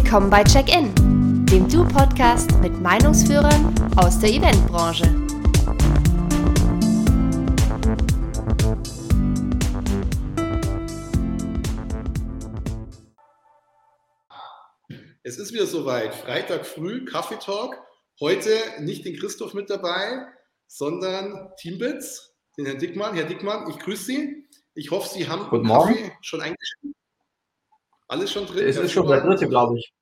Willkommen bei Check-In, dem Du-Podcast mit Meinungsführern aus der Eventbranche. Es ist wieder soweit. Freitag früh, Kaffeetalk. Heute nicht den Christoph mit dabei, sondern Teambits, den Herrn Dickmann. Herr Dickmann, ich grüße Sie. Ich hoffe, Sie haben Guten Morgen. Kaffee schon eingeschrieben. Alles schon drin? Es ist schon der dritte, glaube ich.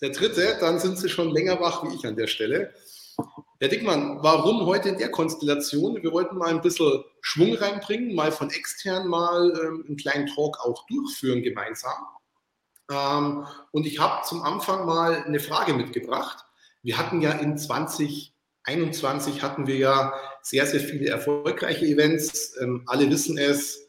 Der dritte, dann sind Sie schon länger wach wie ich an der Stelle. Herr Dickmann, warum heute in der Konstellation? Wir wollten mal ein bisschen Schwung reinbringen, mal von extern mal ähm, einen kleinen Talk auch durchführen gemeinsam. Ähm, und ich habe zum Anfang mal eine Frage mitgebracht. Wir hatten ja in 2021 hatten wir ja sehr, sehr viele erfolgreiche Events. Ähm, alle wissen es,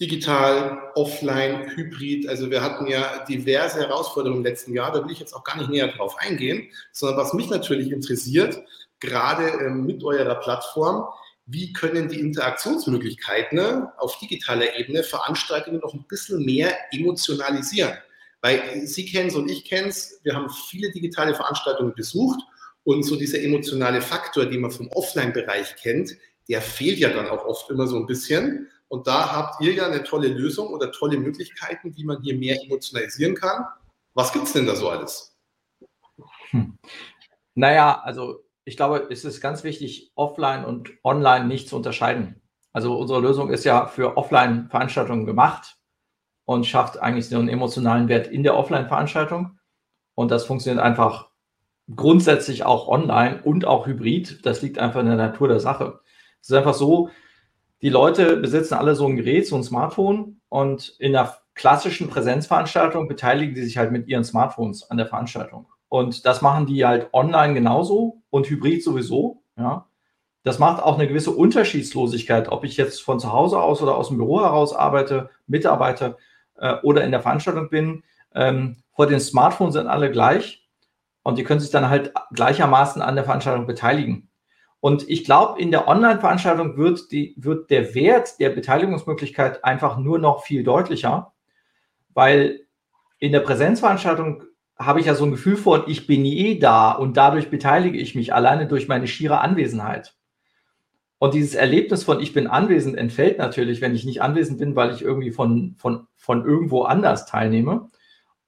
digital, offline, hybrid. Also wir hatten ja diverse Herausforderungen im letzten Jahr. Da will ich jetzt auch gar nicht näher drauf eingehen, sondern was mich natürlich interessiert, gerade ähm, mit eurer Plattform, wie können die Interaktionsmöglichkeiten ne, auf digitaler Ebene Veranstaltungen noch ein bisschen mehr emotionalisieren? Weil Sie kennen es und ich kenne es, wir haben viele digitale Veranstaltungen besucht und so dieser emotionale Faktor, den man vom Offline-Bereich kennt, der fehlt ja dann auch oft immer so ein bisschen. Und da habt ihr ja eine tolle Lösung oder tolle Möglichkeiten, wie man hier mehr emotionalisieren kann. Was gibt es denn da so alles? Hm. Naja, also ich glaube, es ist ganz wichtig, offline und online nicht zu unterscheiden. Also unsere Lösung ist ja für Offline-Veranstaltungen gemacht und schafft eigentlich so einen emotionalen Wert in der Offline-Veranstaltung. Und das funktioniert einfach grundsätzlich auch online und auch hybrid. Das liegt einfach in der Natur der Sache. Es ist einfach so, die Leute besitzen alle so ein Gerät, so ein Smartphone und in der klassischen Präsenzveranstaltung beteiligen die sich halt mit ihren Smartphones an der Veranstaltung. Und das machen die halt online genauso und hybrid sowieso. Ja. Das macht auch eine gewisse Unterschiedslosigkeit, ob ich jetzt von zu Hause aus oder aus dem Büro heraus arbeite, mitarbeite äh, oder in der Veranstaltung bin. Ähm, vor den Smartphones sind alle gleich und die können sich dann halt gleichermaßen an der Veranstaltung beteiligen. Und ich glaube, in der Online-Veranstaltung wird, wird der Wert der Beteiligungsmöglichkeit einfach nur noch viel deutlicher, weil in der Präsenzveranstaltung habe ich ja so ein Gefühl von, ich bin eh da und dadurch beteilige ich mich alleine durch meine schiere Anwesenheit. Und dieses Erlebnis von ich bin anwesend entfällt natürlich, wenn ich nicht anwesend bin, weil ich irgendwie von, von, von irgendwo anders teilnehme.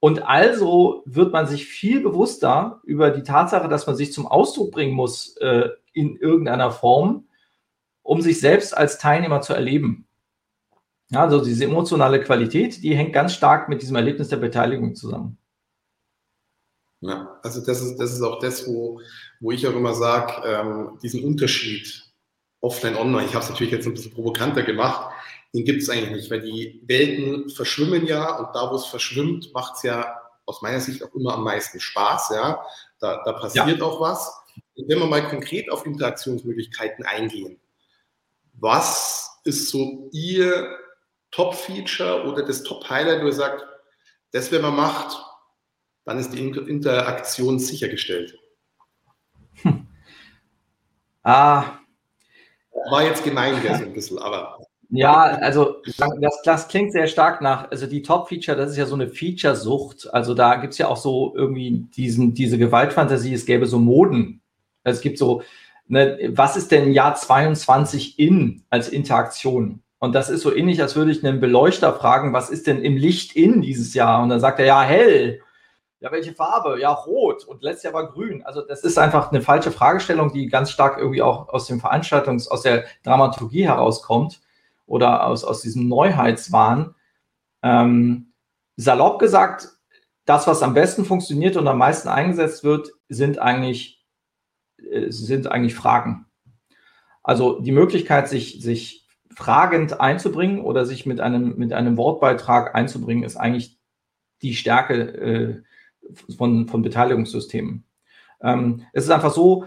Und also wird man sich viel bewusster über die Tatsache, dass man sich zum Ausdruck bringen muss äh, in irgendeiner Form, um sich selbst als Teilnehmer zu erleben. Ja, also diese emotionale Qualität, die hängt ganz stark mit diesem Erlebnis der Beteiligung zusammen. Ja, also das ist, das ist auch das, wo, wo ich auch immer sage, ähm, diesen Unterschied offline, online, ich habe es natürlich jetzt ein bisschen provokanter gemacht, den gibt es eigentlich nicht, weil die Welten verschwimmen ja und da, wo es verschwimmt, macht es ja aus meiner Sicht auch immer am meisten Spaß. Ja, da, da passiert ja. auch was. Wenn wir mal konkret auf Interaktionsmöglichkeiten eingehen, was ist so Ihr Top-Feature oder das Top-Highlight, wo ihr sagt, das, wenn man macht, dann ist die Interaktion sichergestellt? Hm. Ah. War jetzt gemein, so ein bisschen, aber. Ja, also das, das klingt sehr stark nach, also die Top-Feature, das ist ja so eine Feature-Sucht. Also da gibt es ja auch so irgendwie diesen, diese Gewaltfantasie, es gäbe so Moden. Also es gibt so, ne, was ist denn im Jahr 22 in als Interaktion? Und das ist so ähnlich, als würde ich einen Beleuchter fragen, was ist denn im Licht in dieses Jahr? Und dann sagt er, ja, hell. Ja, welche Farbe? Ja, rot. Und letztes Jahr war grün. Also das ist einfach eine falsche Fragestellung, die ganz stark irgendwie auch aus dem Veranstaltungs-, aus der Dramaturgie herauskommt oder aus, aus diesem Neuheitswahn. Ähm, salopp gesagt, das, was am besten funktioniert und am meisten eingesetzt wird, sind eigentlich, sind eigentlich Fragen. Also die Möglichkeit, sich, sich fragend einzubringen oder sich mit einem, mit einem Wortbeitrag einzubringen, ist eigentlich die Stärke äh, von, von Beteiligungssystemen. Ähm, es ist einfach so,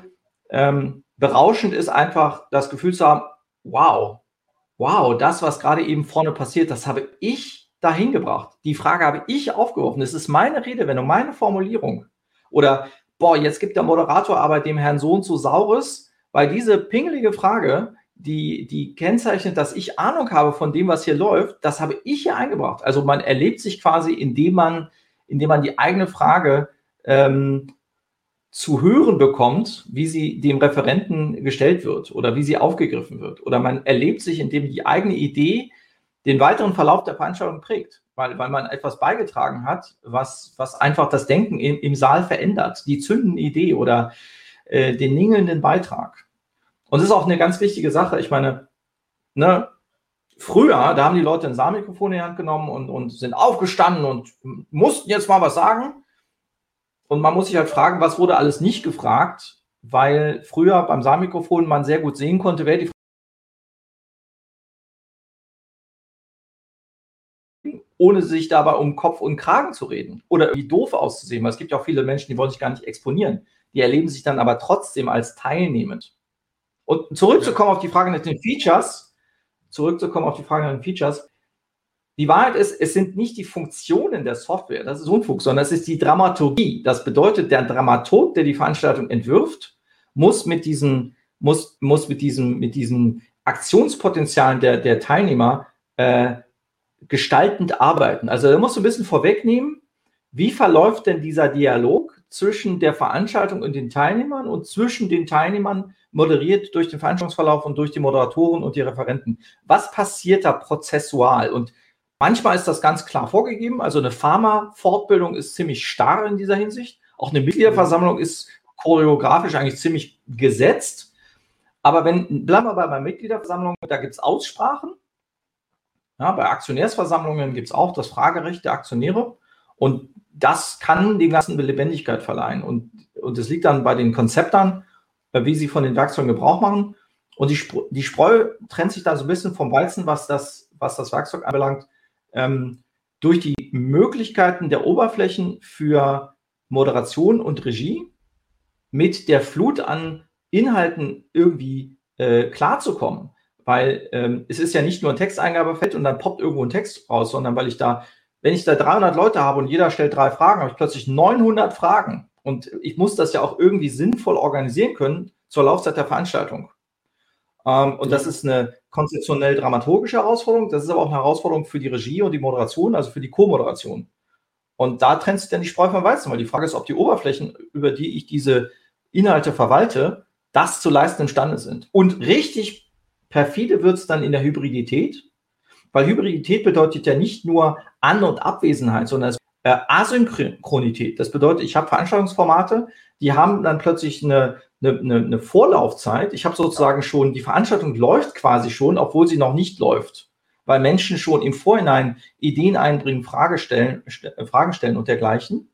ähm, berauschend ist einfach das Gefühl zu haben, wow, wow, das, was gerade eben vorne passiert, das habe ich dahin gebracht. Die Frage habe ich aufgeworfen. Es ist meine Redewendung, meine Formulierung. Oder, boah, jetzt gibt der Moderator aber dem Herrn Sohn zu Saures, weil diese pingelige Frage, die, die kennzeichnet, dass ich Ahnung habe von dem, was hier läuft, das habe ich hier eingebracht. Also man erlebt sich quasi, indem man, indem man die eigene Frage ähm, zu hören bekommt, wie sie dem Referenten gestellt wird oder wie sie aufgegriffen wird. Oder man erlebt sich, indem die eigene Idee den weiteren Verlauf der Veranstaltung prägt, weil, weil man etwas beigetragen hat, was, was einfach das Denken im, im Saal verändert, die zündende Idee oder äh, den ningelnden Beitrag. Und das ist auch eine ganz wichtige Sache. Ich meine, ne, früher, da haben die Leute ein Saalmikrofon in die Hand genommen und, und sind aufgestanden und mussten jetzt mal was sagen. Und man muss sich halt fragen, was wurde alles nicht gefragt, weil früher beim Saalmikrofon man sehr gut sehen konnte, wer die ohne sich dabei um Kopf und Kragen zu reden oder irgendwie doof auszusehen. Weil es gibt ja auch viele Menschen, die wollen sich gar nicht exponieren. Die erleben sich dann aber trotzdem als teilnehmend. Und zurückzukommen auf die Frage nach den Features, zurückzukommen auf die Frage nach den Features, die Wahrheit ist, es sind nicht die Funktionen der Software, das ist Unfug, sondern es ist die Dramaturgie. Das bedeutet, der Dramaturg, der die Veranstaltung entwirft, muss mit diesen, muss, muss mit diesen, mit diesen Aktionspotenzialen der, der Teilnehmer äh, gestaltend arbeiten. Also er muss so ein bisschen vorwegnehmen, wie verläuft denn dieser Dialog zwischen der Veranstaltung und den Teilnehmern und zwischen den Teilnehmern moderiert durch den Veranstaltungsverlauf und durch die Moderatoren und die Referenten. Was passiert da prozessual? Und Manchmal ist das ganz klar vorgegeben. Also eine Pharma-Fortbildung ist ziemlich starr in dieser Hinsicht. Auch eine Mitgliederversammlung ist choreografisch eigentlich ziemlich gesetzt. Aber wenn, bleiben wir bei einer Mitgliederversammlung, da gibt es Aussprachen. Ja, bei Aktionärsversammlungen gibt es auch das Fragerecht der Aktionäre. Und das kann dem Ganzen Lebendigkeit verleihen. Und, das liegt dann bei den Konzeptern, wie sie von den Werkzeugen Gebrauch machen. Und die, die Spreu trennt sich da so ein bisschen vom Weizen, was das, was das Werkzeug anbelangt ähm, durch die Möglichkeiten der Oberflächen für Moderation und Regie mit der Flut an Inhalten irgendwie äh, klarzukommen. Weil ähm, es ist ja nicht nur ein Texteingabefeld und dann poppt irgendwo ein Text raus, sondern weil ich da, wenn ich da 300 Leute habe und jeder stellt drei Fragen, habe ich plötzlich 900 Fragen. Und ich muss das ja auch irgendwie sinnvoll organisieren können zur Laufzeit der Veranstaltung. Ähm, und das ist eine konzeptionell dramaturgische Herausforderung. Das ist aber auch eine Herausforderung für die Regie und die Moderation, also für die Co-Moderation. Und da trennt sich dann die Spreu vom Weizen, weil die Frage ist, ob die Oberflächen, über die ich diese Inhalte verwalte, das zu leisten imstande sind. Und richtig perfide wird es dann in der Hybridität, weil Hybridität bedeutet ja nicht nur An- und Abwesenheit, sondern es äh, Asynchronität. Das bedeutet, ich habe Veranstaltungsformate, die haben dann plötzlich eine, eine, eine Vorlaufzeit. Ich habe sozusagen schon, die Veranstaltung läuft quasi schon, obwohl sie noch nicht läuft, weil Menschen schon im Vorhinein Ideen einbringen, Frage stellen, st äh, Fragen stellen und dergleichen,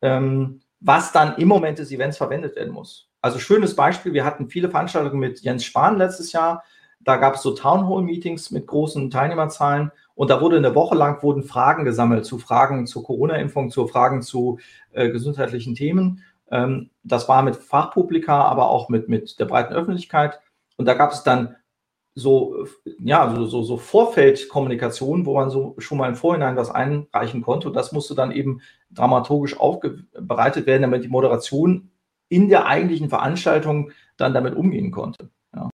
ähm, was dann im Moment des Events verwendet werden muss. Also schönes Beispiel, wir hatten viele Veranstaltungen mit Jens Spahn letztes Jahr. Da gab es so Townhall-Meetings mit großen Teilnehmerzahlen und da wurde eine Woche lang wurden Fragen gesammelt zu Fragen zur Corona-Impfung, zu Fragen zu äh, gesundheitlichen Themen. Ähm, das war mit Fachpublika, aber auch mit, mit der breiten Öffentlichkeit. Und da gab es dann so, ja, so, so, so Vorfeldkommunikation, wo man so schon mal im Vorhinein was einreichen konnte. Und das musste dann eben dramaturgisch aufbereitet werden, damit die Moderation in der eigentlichen Veranstaltung dann damit umgehen konnte. Ja.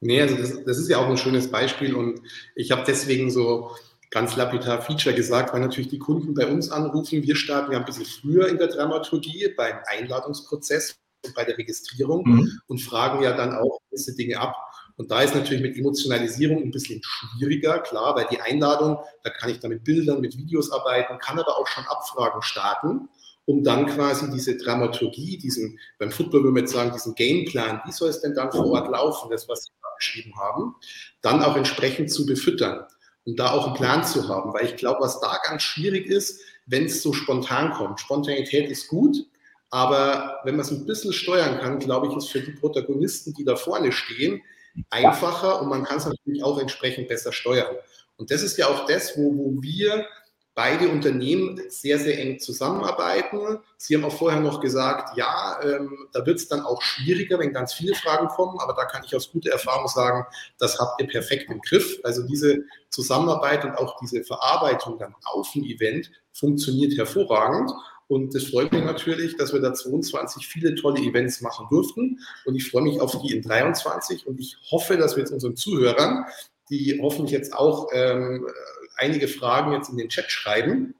Nee, also das, das ist ja auch ein schönes Beispiel und ich habe deswegen so ganz lapidar Feature gesagt, weil natürlich die Kunden bei uns anrufen. Wir starten ja ein bisschen früher in der Dramaturgie beim Einladungsprozess und bei der Registrierung mhm. und fragen ja dann auch diese Dinge ab. Und da ist natürlich mit Emotionalisierung ein bisschen schwieriger, klar, weil die Einladung, da kann ich dann mit Bildern, mit Videos arbeiten, kann aber auch schon Abfragen starten, um dann quasi diese Dramaturgie, diesen, beim Football würde man jetzt sagen, diesen Gameplan, wie soll es denn dann vor Ort laufen, das, was Sie da beschrieben haben, dann auch entsprechend zu befüttern und da auch einen Plan zu haben. Weil ich glaube, was da ganz schwierig ist, wenn es so spontan kommt. Spontanität ist gut, aber wenn man es ein bisschen steuern kann, glaube ich, ist für die Protagonisten, die da vorne stehen, einfacher und man kann es natürlich auch entsprechend besser steuern. Und das ist ja auch das, wo, wo wir beide Unternehmen sehr, sehr eng zusammenarbeiten. Sie haben auch vorher noch gesagt, ja, ähm, da wird es dann auch schwieriger, wenn ganz viele Fragen kommen, aber da kann ich aus guter Erfahrung sagen, das habt ihr perfekt im Griff. Also diese Zusammenarbeit und auch diese Verarbeitung dann auf dem Event funktioniert hervorragend. Und es freut mich natürlich, dass wir da 22 viele tolle Events machen durften. Und ich freue mich auf die in 23. Und ich hoffe, dass wir jetzt unseren Zuhörern, die hoffentlich jetzt auch ähm, einige Fragen jetzt in den Chat schreiben,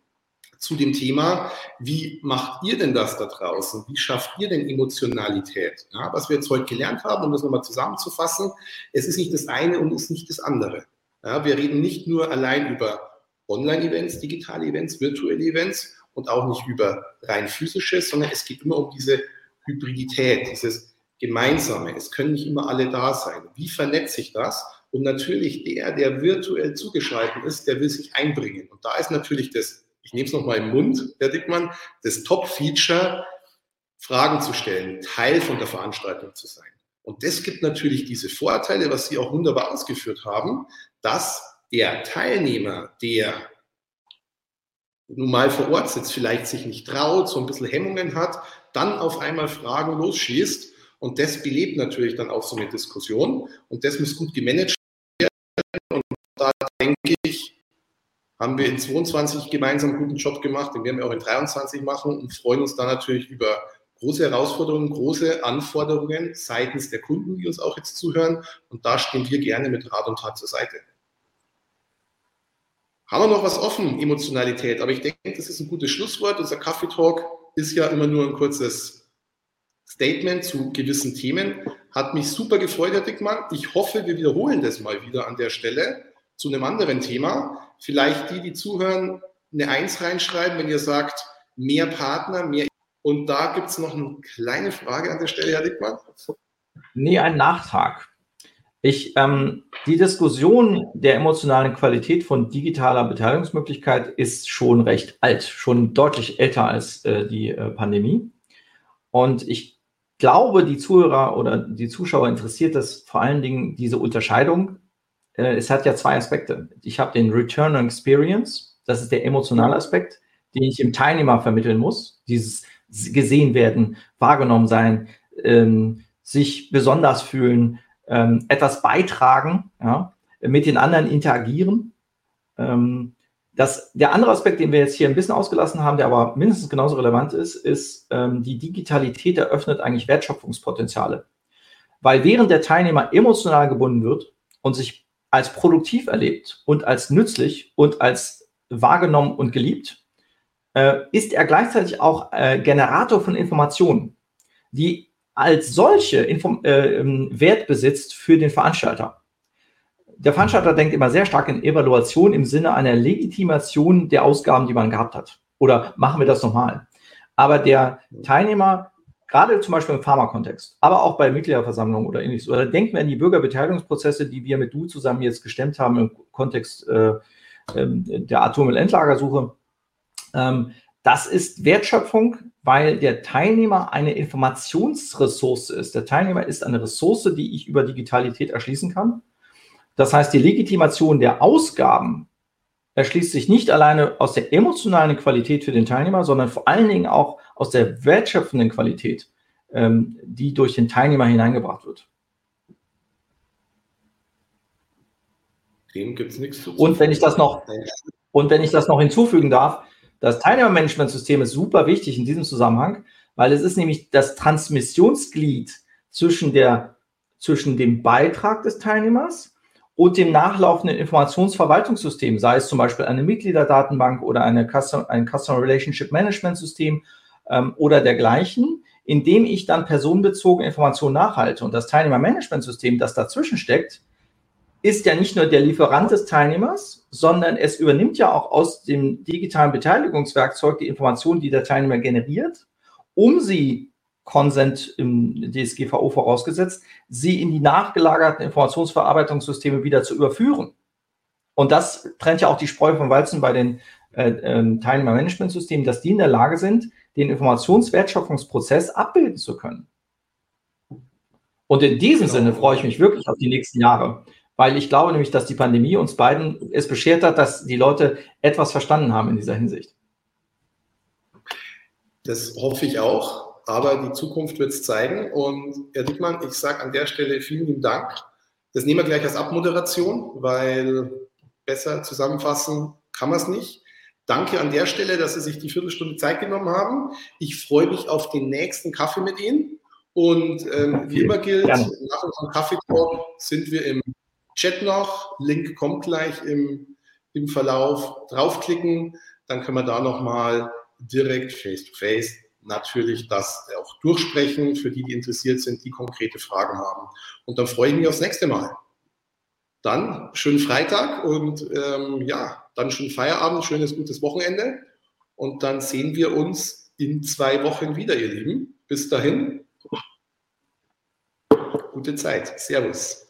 zu dem Thema, wie macht ihr denn das da draußen? Wie schafft ihr denn Emotionalität? Ja, was wir jetzt heute gelernt haben, um das nochmal zusammenzufassen, es ist nicht das eine und es ist nicht das andere. Ja, wir reden nicht nur allein über Online-Events, digitale Events, virtuelle Events und auch nicht über rein physische, sondern es geht immer um diese Hybridität, dieses Gemeinsame. Es können nicht immer alle da sein. Wie vernetze ich das? Und natürlich der, der virtuell zugeschaltet ist, der will sich einbringen. Und da ist natürlich das, ich nehme es nochmal im Mund, Herr Dickmann, das Top-Feature, Fragen zu stellen, Teil von der Veranstaltung zu sein. Und das gibt natürlich diese Vorteile, was Sie auch wunderbar ausgeführt haben, dass der Teilnehmer, der nun mal vor Ort sitzt, vielleicht sich nicht traut, so ein bisschen Hemmungen hat, dann auf einmal Fragen losschießt. Und das belebt natürlich dann auch so eine Diskussion. Und das muss gut gemanagt. Und da denke ich, haben wir in 22 gemeinsam einen guten Job gemacht, den werden wir auch in 23 machen und freuen uns dann natürlich über große Herausforderungen, große Anforderungen seitens der Kunden, die uns auch jetzt zuhören. Und da stehen wir gerne mit Rat und Tat zur Seite. Haben wir noch was offen, Emotionalität? Aber ich denke, das ist ein gutes Schlusswort. Unser Kaffee Talk ist ja immer nur ein kurzes Statement zu gewissen Themen. Hat mich super gefreut, Herr Dickmann. Ich hoffe, wir wiederholen das mal wieder an der Stelle zu einem anderen Thema. Vielleicht die, die zuhören, eine Eins reinschreiben, wenn ihr sagt, mehr Partner, mehr. Und da gibt es noch eine kleine Frage an der Stelle, Herr Dickmann. Nee, ein Nachtrag. Ich, ähm, die Diskussion der emotionalen Qualität von digitaler Beteiligungsmöglichkeit ist schon recht alt, schon deutlich älter als äh, die äh, Pandemie. Und ich glaube, die Zuhörer oder die Zuschauer interessiert das vor allen Dingen diese Unterscheidung. Äh, es hat ja zwei Aspekte. Ich habe den Return on Experience, das ist der emotionale Aspekt, den ich dem Teilnehmer vermitteln muss. Dieses gesehen werden, wahrgenommen sein, ähm, sich besonders fühlen, ähm, etwas beitragen, ja, mit den anderen interagieren. Ähm, das, der andere Aspekt, den wir jetzt hier ein bisschen ausgelassen haben, der aber mindestens genauso relevant ist, ist, ähm, die Digitalität eröffnet eigentlich Wertschöpfungspotenziale. Weil während der Teilnehmer emotional gebunden wird und sich als produktiv erlebt und als nützlich und als wahrgenommen und geliebt, äh, ist er gleichzeitig auch äh, Generator von Informationen, die als solche Inform äh, ähm, Wert besitzt für den Veranstalter. Der Veranstalter denkt immer sehr stark in Evaluation im Sinne einer Legitimation der Ausgaben, die man gehabt hat. Oder machen wir das nochmal? Aber der Teilnehmer, gerade zum Beispiel im Pharmakontext, aber auch bei Mitgliederversammlungen oder ähnliches, oder denken wir an die Bürgerbeteiligungsprozesse, die wir mit Du zusammen jetzt gestemmt haben im Kontext äh, äh, der Atommüllendlagersuche. Ähm, das ist Wertschöpfung, weil der Teilnehmer eine Informationsressource ist. Der Teilnehmer ist eine Ressource, die ich über Digitalität erschließen kann. Das heißt, die Legitimation der Ausgaben erschließt sich nicht alleine aus der emotionalen Qualität für den Teilnehmer, sondern vor allen Dingen auch aus der wertschöpfenden Qualität, ähm, die durch den Teilnehmer hineingebracht wird. Dem gibt es nichts zu. Und wenn ich das noch, und wenn ich das noch hinzufügen darf, das Teilnehmermanagementsystem ist super wichtig in diesem Zusammenhang, weil es ist nämlich das Transmissionsglied zwischen, der, zwischen dem Beitrag des Teilnehmers und dem nachlaufenden Informationsverwaltungssystem, sei es zum Beispiel eine Mitgliederdatenbank oder eine Custom, ein Customer Relationship Management System ähm, oder dergleichen, in dem ich dann personenbezogene Informationen nachhalte. Und das Teilnehmermanagementsystem, das dazwischen steckt, ist ja nicht nur der Lieferant des Teilnehmers, sondern es übernimmt ja auch aus dem digitalen Beteiligungswerkzeug die Informationen, die der Teilnehmer generiert, um sie Consent im DSGVO vorausgesetzt, sie in die nachgelagerten Informationsverarbeitungssysteme wieder zu überführen. Und das trennt ja auch die Spreu vom Weizen bei den äh, äh, Teilnehmermanagementsystemen, dass die in der Lage sind, den Informationswertschöpfungsprozess abbilden zu können. Und in diesem genau. Sinne freue ich mich wirklich auf die nächsten Jahre weil ich glaube nämlich, dass die Pandemie uns beiden es beschert hat, dass die Leute etwas verstanden haben in dieser Hinsicht. Das hoffe ich auch, aber die Zukunft wird es zeigen. Und Herr Dickmann, ich sage an der Stelle vielen lieben Dank. Das nehmen wir gleich als Abmoderation, weil besser zusammenfassen kann man es nicht. Danke an der Stelle, dass Sie sich die Viertelstunde Zeit genommen haben. Ich freue mich auf den nächsten Kaffee mit Ihnen. Und ähm, wie immer gilt, Gerne. nach unserem Kaffeetalk sind wir im Chat noch, Link kommt gleich im, im Verlauf, draufklicken, dann können wir da nochmal direkt face-to-face -face natürlich das auch durchsprechen, für die, die interessiert sind, die konkrete Fragen haben. Und dann freue ich mich aufs nächste Mal. Dann schönen Freitag und ähm, ja, dann schönen Feierabend, schönes, gutes Wochenende. Und dann sehen wir uns in zwei Wochen wieder, ihr Lieben. Bis dahin, gute Zeit. Servus.